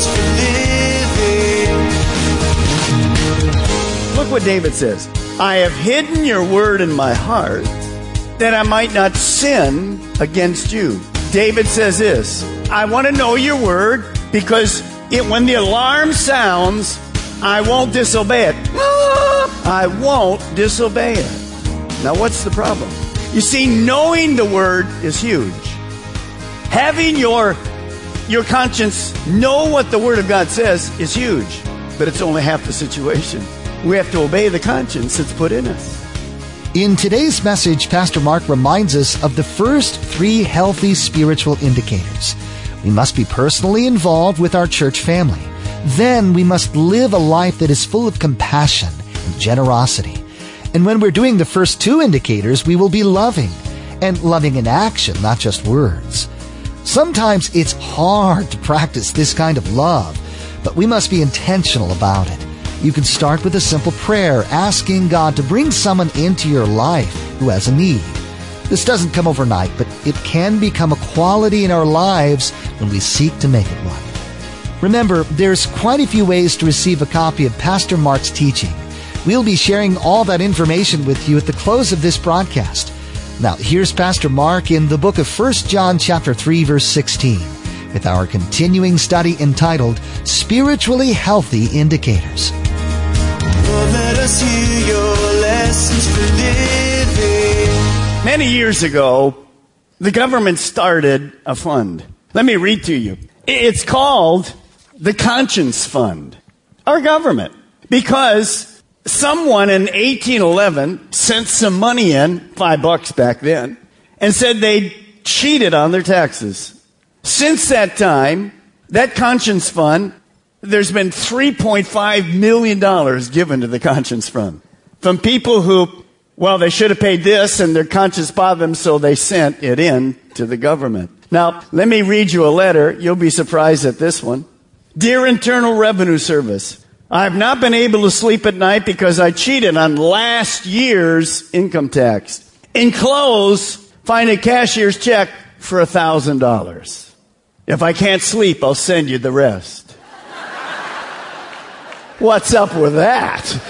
For living. Look what David says. I have hidden your word in my heart that I might not sin against you. David says this I want to know your word because it, when the alarm sounds, I won't disobey it. I won't disobey it. Now, what's the problem? You see, knowing the word is huge. Having your your conscience know what the Word of God says is huge, but it's only half the situation. We have to obey the conscience that's put in us. In today's message, Pastor Mark reminds us of the first three healthy spiritual indicators. We must be personally involved with our church family. Then we must live a life that is full of compassion and generosity. And when we're doing the first two indicators, we will be loving and loving in action, not just words. Sometimes it's hard to practice this kind of love, but we must be intentional about it. You can start with a simple prayer asking God to bring someone into your life who has a need. This doesn't come overnight, but it can become a quality in our lives when we seek to make it one. Remember, there's quite a few ways to receive a copy of Pastor Mark's teaching. We'll be sharing all that information with you at the close of this broadcast. Now, here's Pastor Mark in the book of 1 John chapter 3 verse 16 with our continuing study entitled Spiritually Healthy Indicators. Many years ago, the government started a fund. Let me read to you. It's called the Conscience Fund. Our government. Because someone in 1811 sent some money in, five bucks back then, and said they cheated on their taxes. Since that time, that conscience fund, there's been $3.5 million given to the conscience fund from people who, well, they should have paid this and their conscience bothered them, so they sent it in to the government. Now, let me read you a letter. You'll be surprised at this one. Dear Internal Revenue Service, I have not been able to sleep at night because I cheated on last year's income tax. Enclose, find a cashier's check for a thousand dollars. If I can't sleep, I'll send you the rest. What's up with that?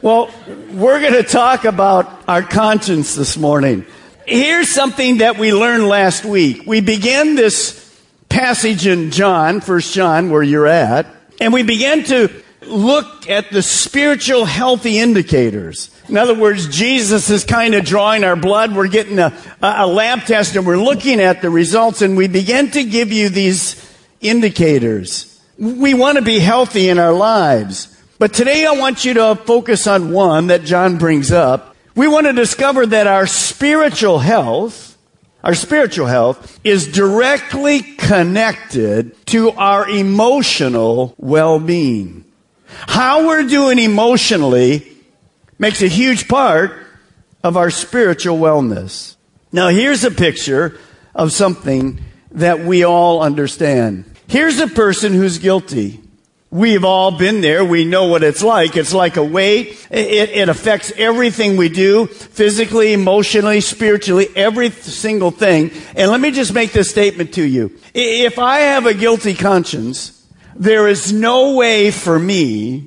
well, we're going to talk about our conscience this morning. Here's something that we learned last week. We begin this passage in John, First John, where you're at, and we began to look at the spiritual healthy indicators. In other words, Jesus is kind of drawing our blood. We're getting a, a lab test and we're looking at the results and we begin to give you these indicators. We want to be healthy in our lives. But today I want you to focus on one that John brings up. We want to discover that our spiritual health our spiritual health is directly connected to our emotional well-being. How we're doing emotionally makes a huge part of our spiritual wellness. Now here's a picture of something that we all understand. Here's a person who's guilty. We've all been there. We know what it's like. It's like a weight. It, it, affects everything we do, physically, emotionally, spiritually, every single thing. And let me just make this statement to you. If I have a guilty conscience, there is no way for me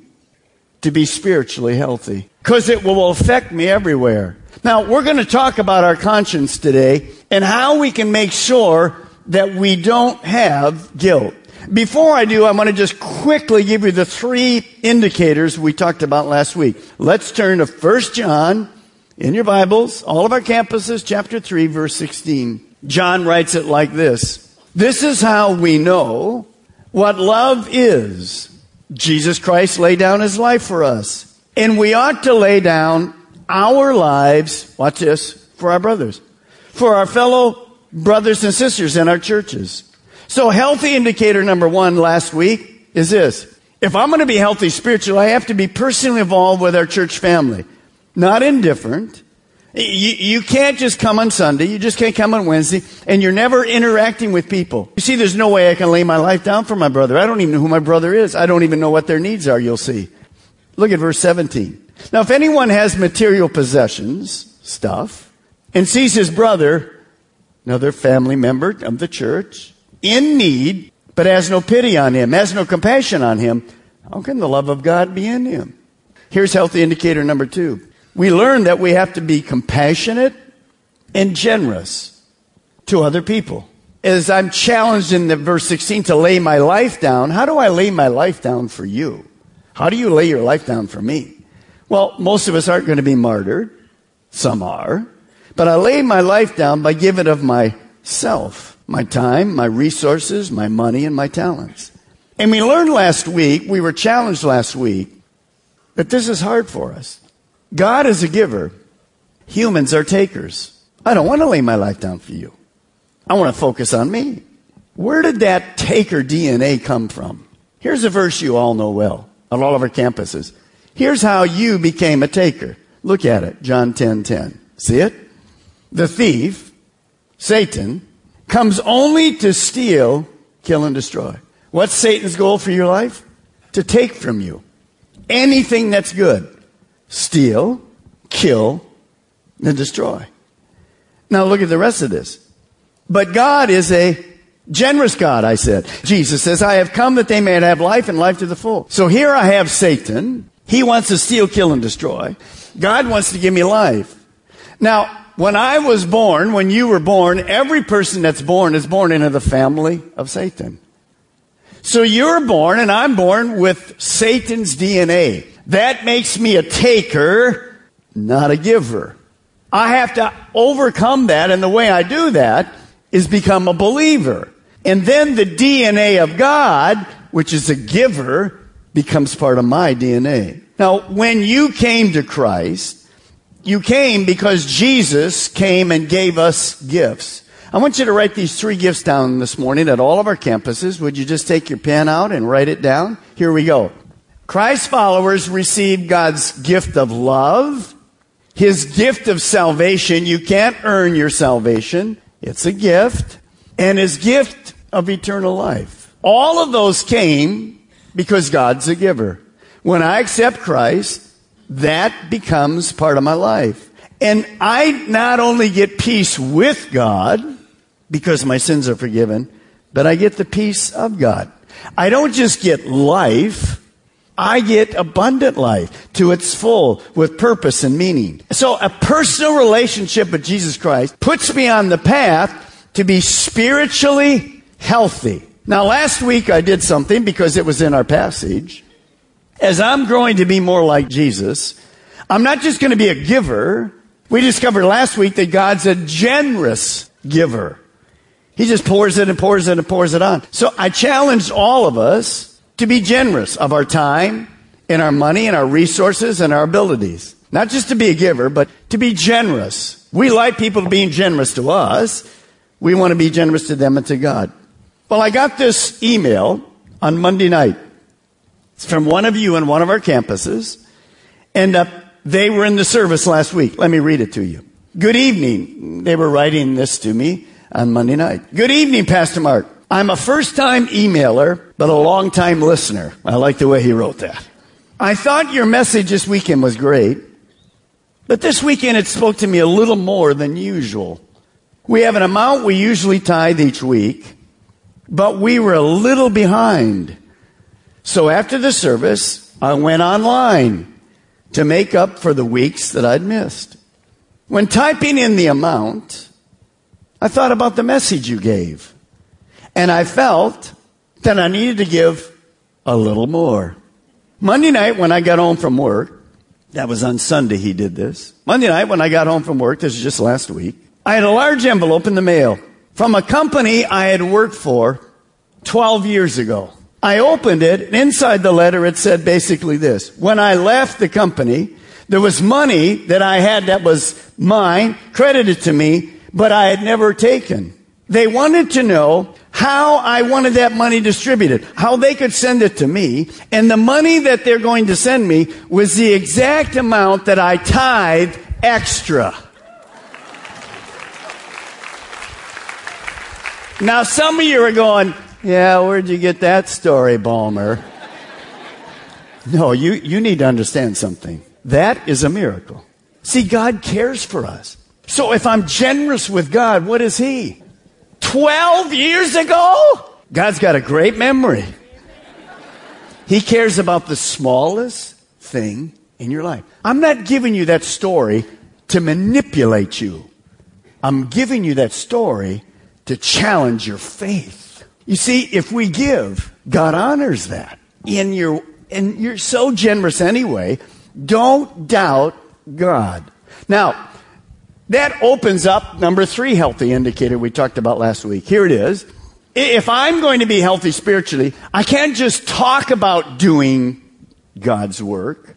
to be spiritually healthy because it will affect me everywhere. Now, we're going to talk about our conscience today and how we can make sure that we don't have guilt. Before I do, I want to just quickly give you the three indicators we talked about last week. Let's turn to 1 John in your Bibles, all of our campuses, chapter 3, verse 16. John writes it like this. This is how we know what love is. Jesus Christ laid down his life for us. And we ought to lay down our lives, watch this, for our brothers, for our fellow brothers and sisters in our churches. So healthy indicator number one last week is this. If I'm going to be healthy spiritually, I have to be personally involved with our church family. Not indifferent. You, you can't just come on Sunday. You just can't come on Wednesday. And you're never interacting with people. You see, there's no way I can lay my life down for my brother. I don't even know who my brother is. I don't even know what their needs are, you'll see. Look at verse 17. Now, if anyone has material possessions, stuff, and sees his brother, another family member of the church, in need, but has no pity on him, has no compassion on him, how can the love of God be in him? Here's healthy indicator number two. We learn that we have to be compassionate and generous to other people. As I'm challenged in the verse 16 to lay my life down, how do I lay my life down for you? How do you lay your life down for me? Well, most of us aren't going to be martyred. Some are. But I lay my life down by giving of myself, my time, my resources, my money, and my talents. And we learned last week, we were challenged last week, that this is hard for us. God is a giver. Humans are takers. I don't want to lay my life down for you. I want to focus on me. Where did that taker DNA come from? Here's a verse you all know well on all of our campuses. Here's how you became a taker. Look at it, John 10 10. See it? The thief, Satan, comes only to steal, kill, and destroy. What's Satan's goal for your life? To take from you anything that's good. Steal, kill, and destroy. Now look at the rest of this. But God is a generous God, I said. Jesus says, I have come that they may have life and life to the full. So here I have Satan. He wants to steal, kill, and destroy. God wants to give me life. Now, when I was born, when you were born, every person that's born is born into the family of Satan. So you're born and I'm born with Satan's DNA. That makes me a taker, not a giver. I have to overcome that, and the way I do that is become a believer. And then the DNA of God, which is a giver, becomes part of my DNA. Now, when you came to Christ, you came because Jesus came and gave us gifts. I want you to write these three gifts down this morning at all of our campuses. Would you just take your pen out and write it down? Here we go. Christ followers receive God's gift of love, His gift of salvation. You can't earn your salvation. It's a gift. And His gift of eternal life. All of those came because God's a giver. When I accept Christ, that becomes part of my life. And I not only get peace with God, because my sins are forgiven, but I get the peace of God. I don't just get life, I get abundant life to its full with purpose and meaning. So a personal relationship with Jesus Christ puts me on the path to be spiritually healthy. Now last week I did something because it was in our passage. As I'm growing to be more like Jesus, I'm not just going to be a giver. We discovered last week that God's a generous giver. He just pours it and pours it and pours it on. So I challenged all of us to be generous of our time and our money and our resources and our abilities. Not just to be a giver, but to be generous. We like people being generous to us. We want to be generous to them and to God. Well, I got this email on Monday night. It's from one of you in one of our campuses. And uh, they were in the service last week. Let me read it to you. Good evening. They were writing this to me on Monday night. Good evening, Pastor Mark. I'm a first time emailer, but a long time listener. I like the way he wrote that. I thought your message this weekend was great, but this weekend it spoke to me a little more than usual. We have an amount we usually tithe each week, but we were a little behind. So after the service, I went online to make up for the weeks that I'd missed. When typing in the amount, I thought about the message you gave. And I felt that I needed to give a little more. Monday night when I got home from work, that was on Sunday he did this. Monday night when I got home from work, this is just last week, I had a large envelope in the mail from a company I had worked for 12 years ago. I opened it, and inside the letter it said basically this. When I left the company, there was money that I had that was mine, credited to me, but I had never taken. They wanted to know how I wanted that money distributed, how they could send it to me, and the money that they're going to send me was the exact amount that I tithe extra. Now, some of you are going, yeah, where'd you get that story, Balmer? No, you, you need to understand something. That is a miracle. See, God cares for us. So if I'm generous with God, what is He? 12 years ago? God's got a great memory. He cares about the smallest thing in your life. I'm not giving you that story to manipulate you. I'm giving you that story to challenge your faith. You see, if we give, God honors that. And you're, and you're so generous anyway. Don't doubt God. Now, that opens up number three healthy indicator we talked about last week. Here it is. If I'm going to be healthy spiritually, I can't just talk about doing God's work.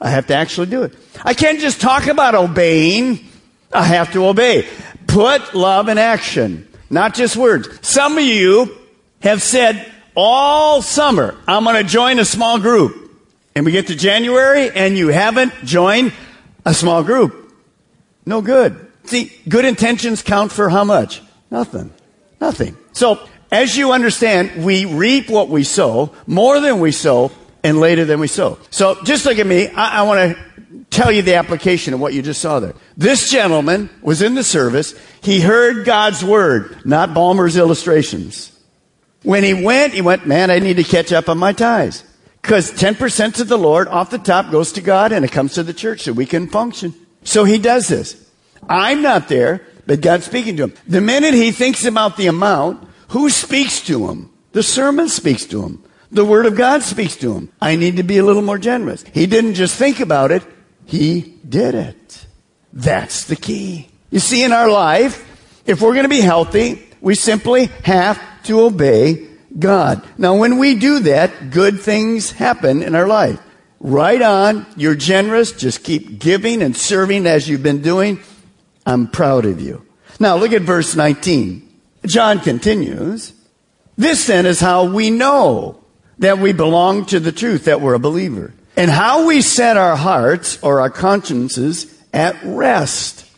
I have to actually do it. I can't just talk about obeying. I have to obey. Put love in action. Not just words. Some of you have said all summer, I'm going to join a small group. And we get to January and you haven't joined a small group. No good. See, good intentions count for how much? Nothing. Nothing. So, as you understand, we reap what we sow, more than we sow, and later than we sow. So, just look at me. I, I want to tell you the application of what you just saw there. This gentleman was in the service. He heard God's word, not Balmer's illustrations. When he went, he went, man, I need to catch up on my tithes. Because 10% to the Lord off the top goes to God and it comes to the church so we can function. So he does this. I'm not there, but God's speaking to him. The minute he thinks about the amount, who speaks to him? The sermon speaks to him. The Word of God speaks to him. I need to be a little more generous. He didn't just think about it, he did it. That's the key. You see, in our life, if we're going to be healthy, we simply have to obey God. Now, when we do that, good things happen in our life. Right on. You're generous. Just keep giving and serving as you've been doing. I'm proud of you. Now, look at verse 19. John continues. This then is how we know that we belong to the truth, that we're a believer and how we set our hearts or our consciences at rest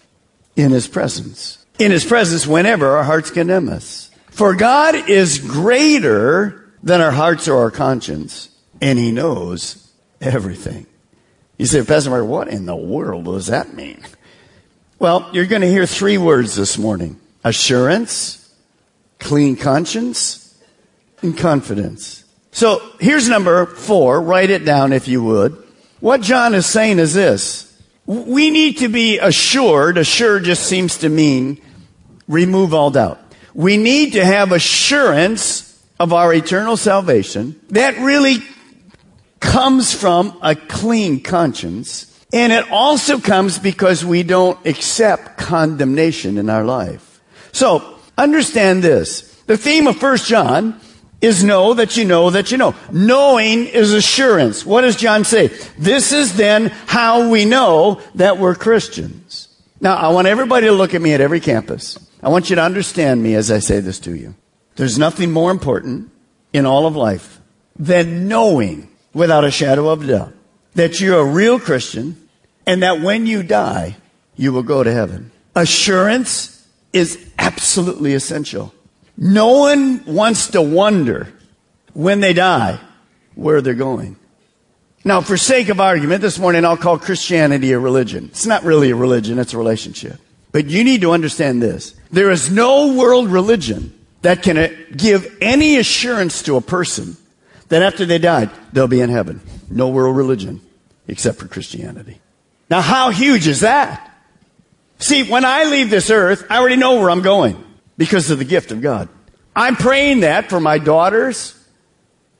in His presence. In His presence whenever our hearts condemn us. For God is greater than our hearts or our conscience, and He knows everything. You say, Pastor Mark, what in the world does that mean? Well, you're going to hear three words this morning assurance, clean conscience, and confidence. So here's number four. Write it down if you would. What John is saying is this. We need to be assured. Assured just seems to mean remove all doubt. We need to have assurance of our eternal salvation. That really comes from a clean conscience. And it also comes because we don't accept condemnation in our life. So understand this. The theme of 1 John is know that you know that you know. Knowing is assurance. What does John say? This is then how we know that we're Christians. Now, I want everybody to look at me at every campus. I want you to understand me as I say this to you. There's nothing more important in all of life than knowing without a shadow of doubt that you're a real Christian and that when you die, you will go to heaven. Assurance is absolutely essential. No one wants to wonder when they die where they're going. Now, for sake of argument, this morning I'll call Christianity a religion. It's not really a religion, it's a relationship. But you need to understand this. There is no world religion that can uh, give any assurance to a person that after they died, they'll be in heaven. No world religion except for Christianity. Now, how huge is that? See, when I leave this earth, I already know where I'm going because of the gift of God. I'm praying that for my daughters,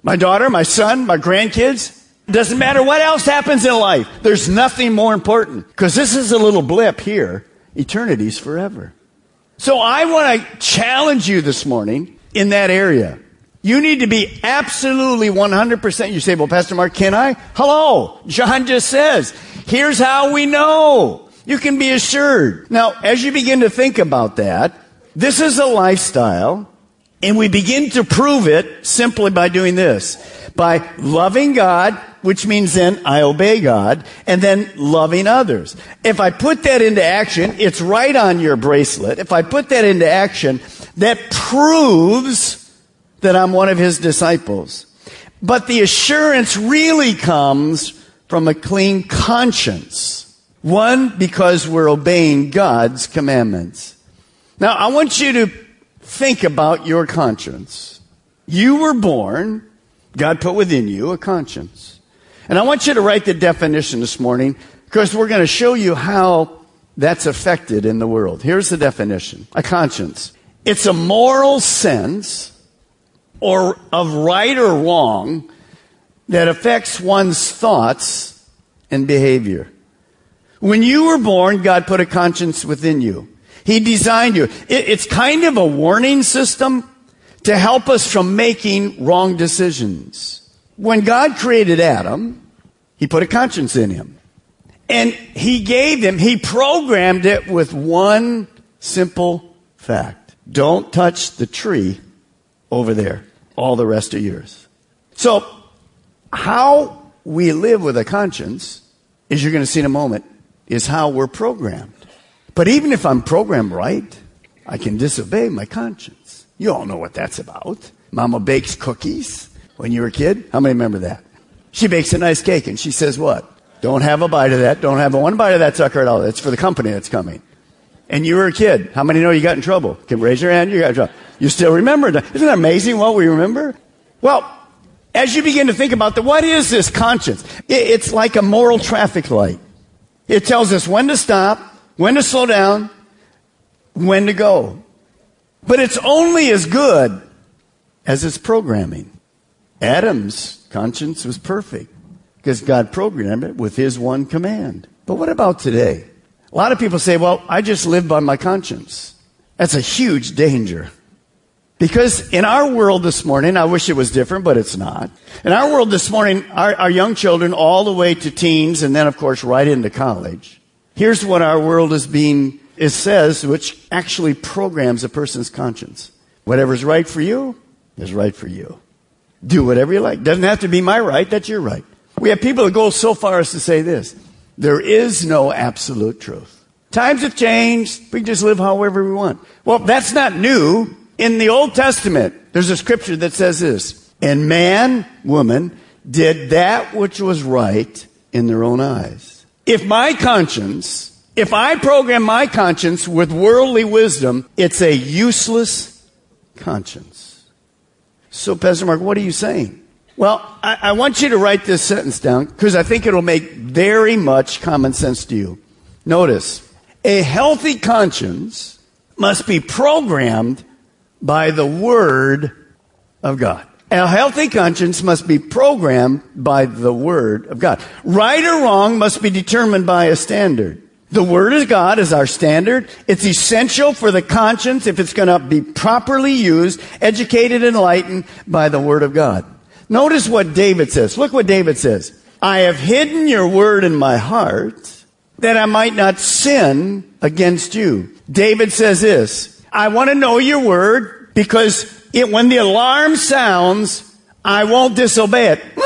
my daughter, my son, my grandkids. Doesn't matter what else happens in life. There's nothing more important because this is a little blip here. Eternity's forever. So I want to challenge you this morning in that area. You need to be absolutely 100%. You say, well, Pastor Mark, can I? Hello. John just says, here's how we know. You can be assured. Now, as you begin to think about that, this is a lifestyle and we begin to prove it simply by doing this. By loving God, which means then I obey God, and then loving others. If I put that into action, it's right on your bracelet. If I put that into action, that proves that I'm one of his disciples. But the assurance really comes from a clean conscience. One, because we're obeying God's commandments. Now, I want you to think about your conscience. You were born, God put within you a conscience. And I want you to write the definition this morning because we're going to show you how that's affected in the world. Here's the definition. A conscience. It's a moral sense or of right or wrong that affects one's thoughts and behavior. When you were born, God put a conscience within you. He designed you. it's kind of a warning system to help us from making wrong decisions. When God created Adam, He put a conscience in him. And He gave him, He programmed it with one simple fact. Don't touch the tree over there all the rest of yours. So, how we live with a conscience, as you're going to see in a moment, is how we're programmed. But even if I'm programmed right, I can disobey my conscience. You all know what that's about. Mama bakes cookies when you were a kid. How many remember that? She bakes a nice cake and she says what? Don't have a bite of that. Don't have one bite of that sucker at all. It's for the company that's coming. And you were a kid. How many know you got in trouble? Can raise your hand? You got in trouble. You still remember. Isn't that amazing what we remember? Well, as you begin to think about that, what is this conscience? It's like a moral traffic light. It tells us when to stop, when to slow down, when to go. But it's only as good as its programming. Adam's conscience was perfect because God programmed it with his one command. But what about today? A lot of people say, well, I just live by my conscience. That's a huge danger. Because in our world this morning, I wish it was different, but it's not. In our world this morning, our, our, young children all the way to teens and then of course right into college. Here's what our world is being, it says, which actually programs a person's conscience. Whatever's right for you is right for you. Do whatever you like. Doesn't have to be my right, that's your right. We have people that go so far as to say this. There is no absolute truth. Times have changed. We just live however we want. Well, that's not new. In the Old Testament, there's a scripture that says this, and man, woman, did that which was right in their own eyes. If my conscience, if I program my conscience with worldly wisdom, it's a useless conscience. So, Pastor Mark, what are you saying? Well, I, I want you to write this sentence down because I think it'll make very much common sense to you. Notice, a healthy conscience must be programmed by the Word of God. A healthy conscience must be programmed by the Word of God. Right or wrong must be determined by a standard. The Word of God is our standard. It's essential for the conscience if it's going to be properly used, educated, enlightened by the Word of God. Notice what David says. Look what David says. I have hidden your Word in my heart that I might not sin against you. David says this, I want to know your word because it, when the alarm sounds, I won't disobey it.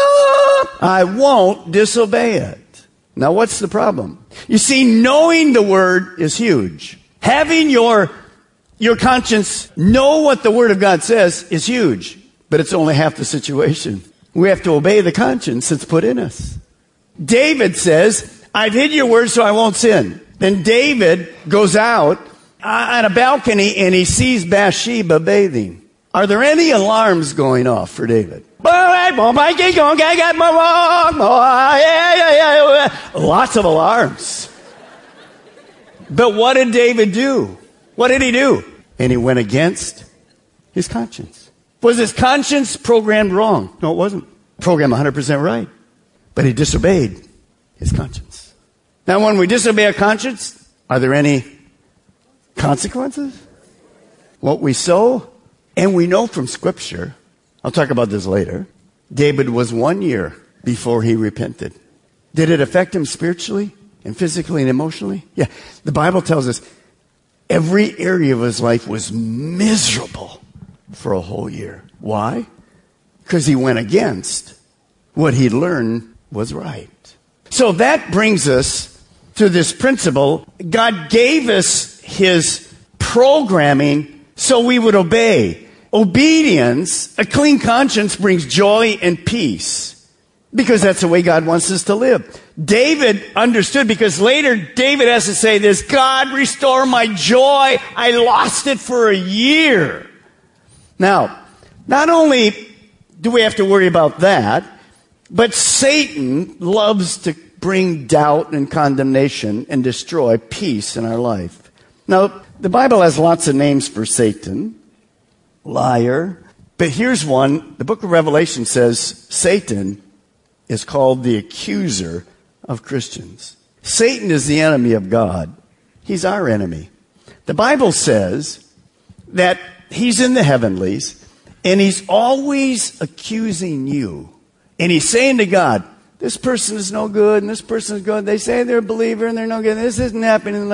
I won't disobey it. Now what's the problem? You see, knowing the word is huge. Having your, your conscience know what the word of God says is huge, but it's only half the situation. We have to obey the conscience that's put in us. David says, I've hid your word so I won't sin. Then David goes out uh, on a balcony and he sees Bathsheba bathing. Are there any alarms going off for David? Oh, Lots of alarms. But what did David do? What did he do? And he went against his conscience. Was his conscience programmed wrong? No, it wasn't. Programmed 100% right. But he disobeyed his conscience. Now, when we disobey our conscience, are there any consequences. What we sow, and we know from Scripture, I'll talk about this later. David was one year before he repented. Did it affect him spiritually and physically and emotionally? Yeah. The Bible tells us every area of his life was miserable for a whole year. Why? Because he went against what he learned was right. So that brings us to this principle. God gave us his programming so we would obey. Obedience, a clean conscience brings joy and peace because that's the way God wants us to live. David understood because later David has to say this, God restore my joy. I lost it for a year. Now, not only do we have to worry about that, but Satan loves to bring doubt and condemnation and destroy peace in our life. Now, the Bible has lots of names for Satan. Liar. But here's one. The book of Revelation says Satan is called the accuser of Christians. Satan is the enemy of God. He's our enemy. The Bible says that he's in the heavenlies and he's always accusing you. And he's saying to God, this person is no good and this person is good. They say they're a believer and they're no good. This isn't happening.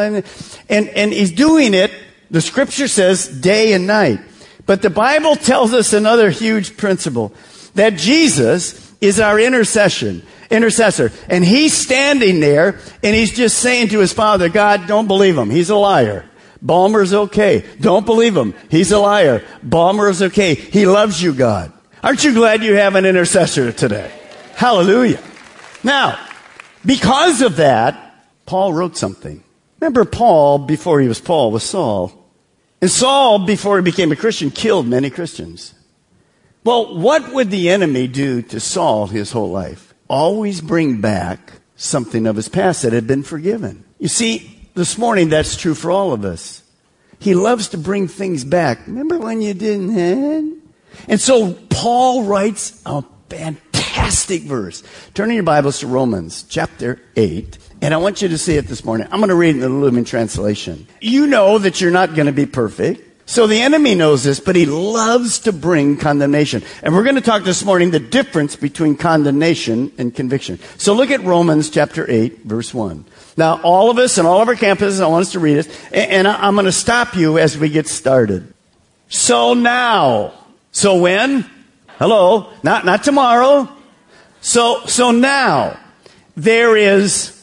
And, and he's doing it, the scripture says, day and night. But the Bible tells us another huge principle that Jesus is our intercession, intercessor. And he's standing there and he's just saying to his father, God, don't believe him. He's a liar. Balmer's okay. Don't believe him. He's a liar. Balmer's okay. He loves you, God. Aren't you glad you have an intercessor today? Hallelujah. Now, because of that, Paul wrote something. Remember, Paul, before he was Paul, was Saul. And Saul, before he became a Christian, killed many Christians. Well, what would the enemy do to Saul his whole life? Always bring back something of his past that had been forgiven. You see, this morning that's true for all of us. He loves to bring things back. Remember when you didn't? And so Paul writes a fantastic verse. Turning your Bibles to Romans chapter 8. And I want you to see it this morning. I'm going to read in the Living Translation. You know that you're not going to be perfect. So the enemy knows this, but he loves to bring condemnation. And we're going to talk this morning the difference between condemnation and conviction. So look at Romans chapter 8, verse 1. Now, all of us and all of our campuses, I want us to read it. And I'm going to stop you as we get started. So now. So when? Hello. Not, not tomorrow. So, so now, there is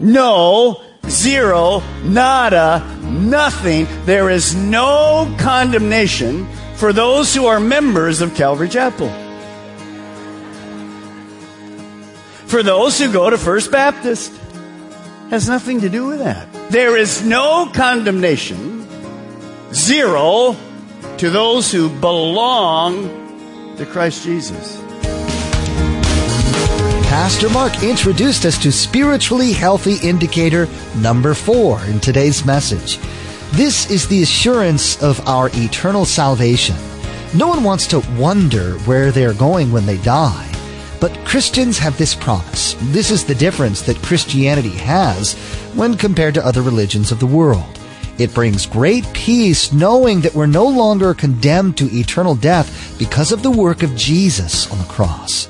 no, zero, nada, nothing. There is no condemnation for those who are members of Calvary Chapel. For those who go to First Baptist, has nothing to do with that. There is no condemnation, zero, to those who belong to Christ Jesus. Pastor Mark introduced us to spiritually healthy indicator number four in today's message. This is the assurance of our eternal salvation. No one wants to wonder where they're going when they die. But Christians have this promise. This is the difference that Christianity has when compared to other religions of the world. It brings great peace knowing that we're no longer condemned to eternal death because of the work of Jesus on the cross.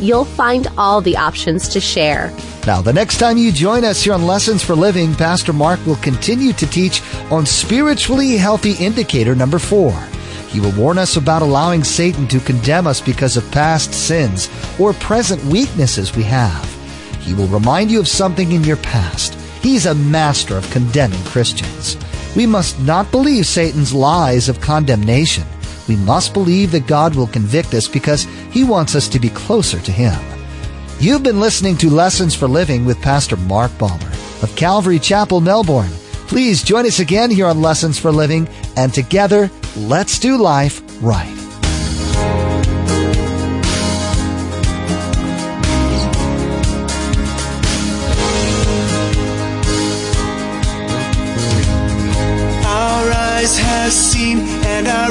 You'll find all the options to share. Now, the next time you join us here on Lessons for Living, Pastor Mark will continue to teach on spiritually healthy indicator number four. He will warn us about allowing Satan to condemn us because of past sins or present weaknesses we have. He will remind you of something in your past. He's a master of condemning Christians. We must not believe Satan's lies of condemnation. We must believe that God will convict us because He wants us to be closer to Him. You've been listening to Lessons for Living with Pastor Mark Balmer of Calvary Chapel, Melbourne. Please join us again here on Lessons for Living, and together, let's do life right. Have seen and our